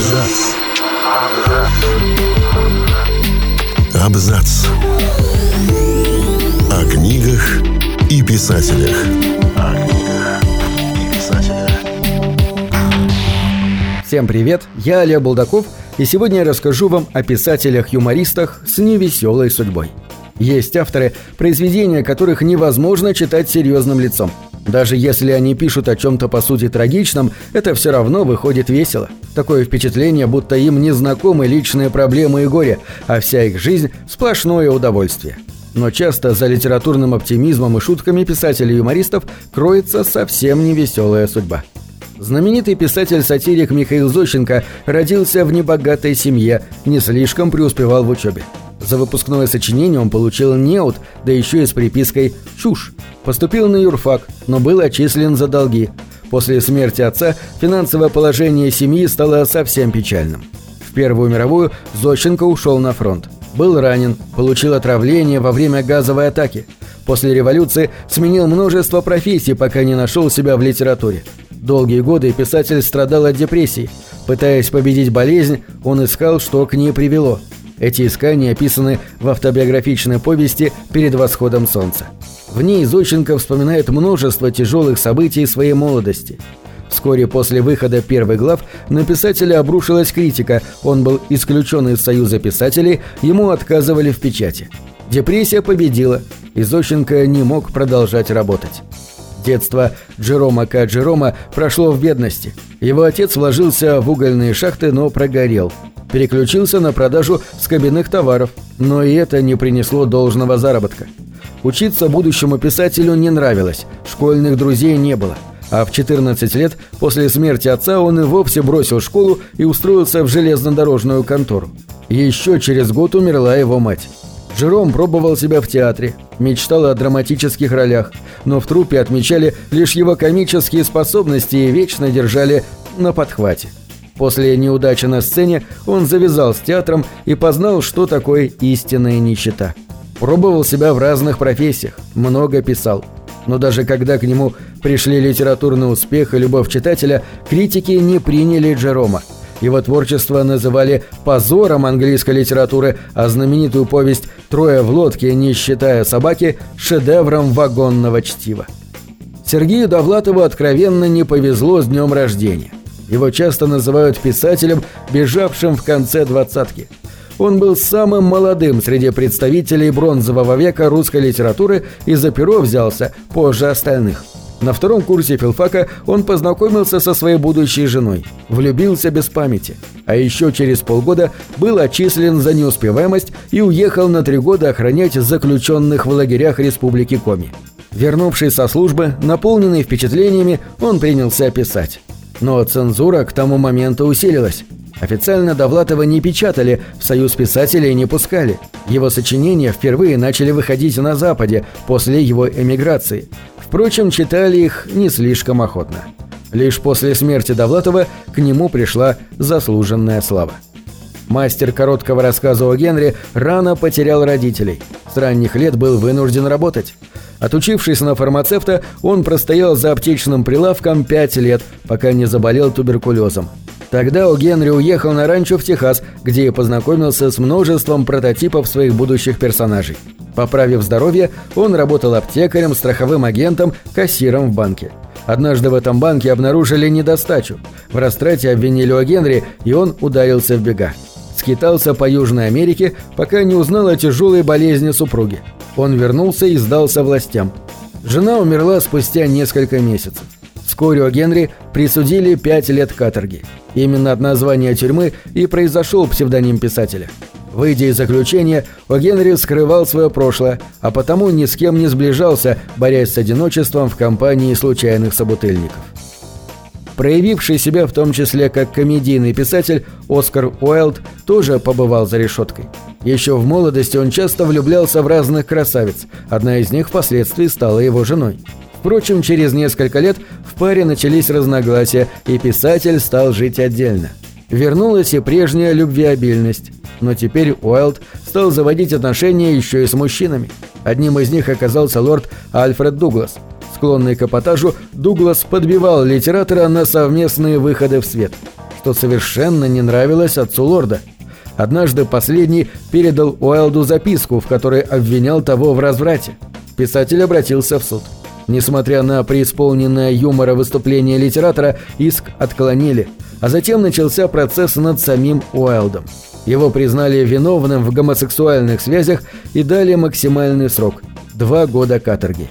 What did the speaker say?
Абзац. Абзац. О книгах и писателях. О книгах и писателях. Всем привет, я Олег Булдаков, и сегодня я расскажу вам о писателях-юмористах с невеселой судьбой. Есть авторы, произведения которых невозможно читать серьезным лицом. Даже если они пишут о чем-то по сути трагичном, это все равно выходит весело. Такое впечатление, будто им не знакомы личные проблемы и горе, а вся их жизнь – сплошное удовольствие. Но часто за литературным оптимизмом и шутками писателей-юмористов кроется совсем невеселая судьба. Знаменитый писатель-сатирик Михаил Зощенко родился в небогатой семье, не слишком преуспевал в учебе. За выпускное сочинение он получил неуд, да еще и с припиской «чушь». Поступил на юрфак, но был отчислен за долги. После смерти отца финансовое положение семьи стало совсем печальным. В Первую мировую Зощенко ушел на фронт. Был ранен, получил отравление во время газовой атаки. После революции сменил множество профессий, пока не нашел себя в литературе. Долгие годы писатель страдал от депрессии. Пытаясь победить болезнь, он искал, что к ней привело – эти искания описаны в автобиографичной повести «Перед восходом солнца». В ней Зощенко вспоминает множество тяжелых событий своей молодости. Вскоре после выхода первых глав на писателя обрушилась критика, он был исключен из Союза писателей, ему отказывали в печати. Депрессия победила, и Зощенко не мог продолжать работать. Детство Джерома К. Джерома прошло в бедности. Его отец вложился в угольные шахты, но прогорел – переключился на продажу скобяных товаров, но и это не принесло должного заработка. Учиться будущему писателю не нравилось, школьных друзей не было. А в 14 лет после смерти отца он и вовсе бросил школу и устроился в железнодорожную контору. Еще через год умерла его мать. Джером пробовал себя в театре, мечтал о драматических ролях, но в трупе отмечали лишь его комические способности и вечно держали на подхвате. После неудачи на сцене он завязал с театром и познал, что такое истинная нищета. Пробовал себя в разных профессиях, много писал. Но даже когда к нему пришли литературный успех и любовь читателя, критики не приняли Джерома. Его творчество называли позором английской литературы, а знаменитую повесть «Трое в лодке, не считая собаки» – шедевром вагонного чтива. Сергею Довлатову откровенно не повезло с днем рождения. Его часто называют писателем, бежавшим в конце двадцатки. Он был самым молодым среди представителей бронзового века русской литературы и за перо взялся позже остальных. На втором курсе филфака он познакомился со своей будущей женой, влюбился без памяти, а еще через полгода был отчислен за неуспеваемость и уехал на три года охранять заключенных в лагерях Республики Коми. Вернувшись со службы, наполненный впечатлениями, он принялся писать. Но цензура к тому моменту усилилась. Официально Довлатова не печатали, в Союз писателей не пускали. Его сочинения впервые начали выходить на Западе после его эмиграции. Впрочем, читали их не слишком охотно. Лишь после смерти Довлатова к нему пришла заслуженная слава. Мастер короткого рассказа о Генри рано потерял родителей. С ранних лет был вынужден работать. Отучившись на фармацевта, он простоял за аптечным прилавком пять лет, пока не заболел туберкулезом. Тогда О Генри уехал на ранчо в Техас, где и познакомился с множеством прототипов своих будущих персонажей. Поправив здоровье, он работал аптекарем, страховым агентом, кассиром в банке. Однажды в этом банке обнаружили недостачу. В растрате обвинили О Генри, и он ударился в бега. Скитался по Южной Америке, пока не узнал о тяжелой болезни супруги. Он вернулся и сдался властям. Жена умерла спустя несколько месяцев. Вскоре о Генри присудили пять лет каторги. Именно от названия тюрьмы и произошел псевдоним писателя. Выйдя из заключения, О Генри скрывал свое прошлое, а потому ни с кем не сближался, борясь с одиночеством в компании случайных собутыльников. Проявивший себя в том числе как комедийный писатель, Оскар Уайлд тоже побывал за решеткой. Еще в молодости он часто влюблялся в разных красавиц, одна из них впоследствии стала его женой. Впрочем, через несколько лет в паре начались разногласия, и писатель стал жить отдельно. Вернулась и прежняя любвеобильность, но теперь Уайлд стал заводить отношения еще и с мужчинами. Одним из них оказался лорд Альфред Дуглас – Склонный к эпатажу, Дуглас подбивал литератора на совместные выходы в свет. что совершенно не нравилось отцу лорда. Однажды последний передал Уайлду записку, в которой обвинял того в разврате. Писатель обратился в суд. Несмотря на преисполненное юмора выступление литератора, иск отклонили, а затем начался процесс над самим Уайлдом. Его признали виновным в гомосексуальных связях и дали максимальный срок – два года каторги.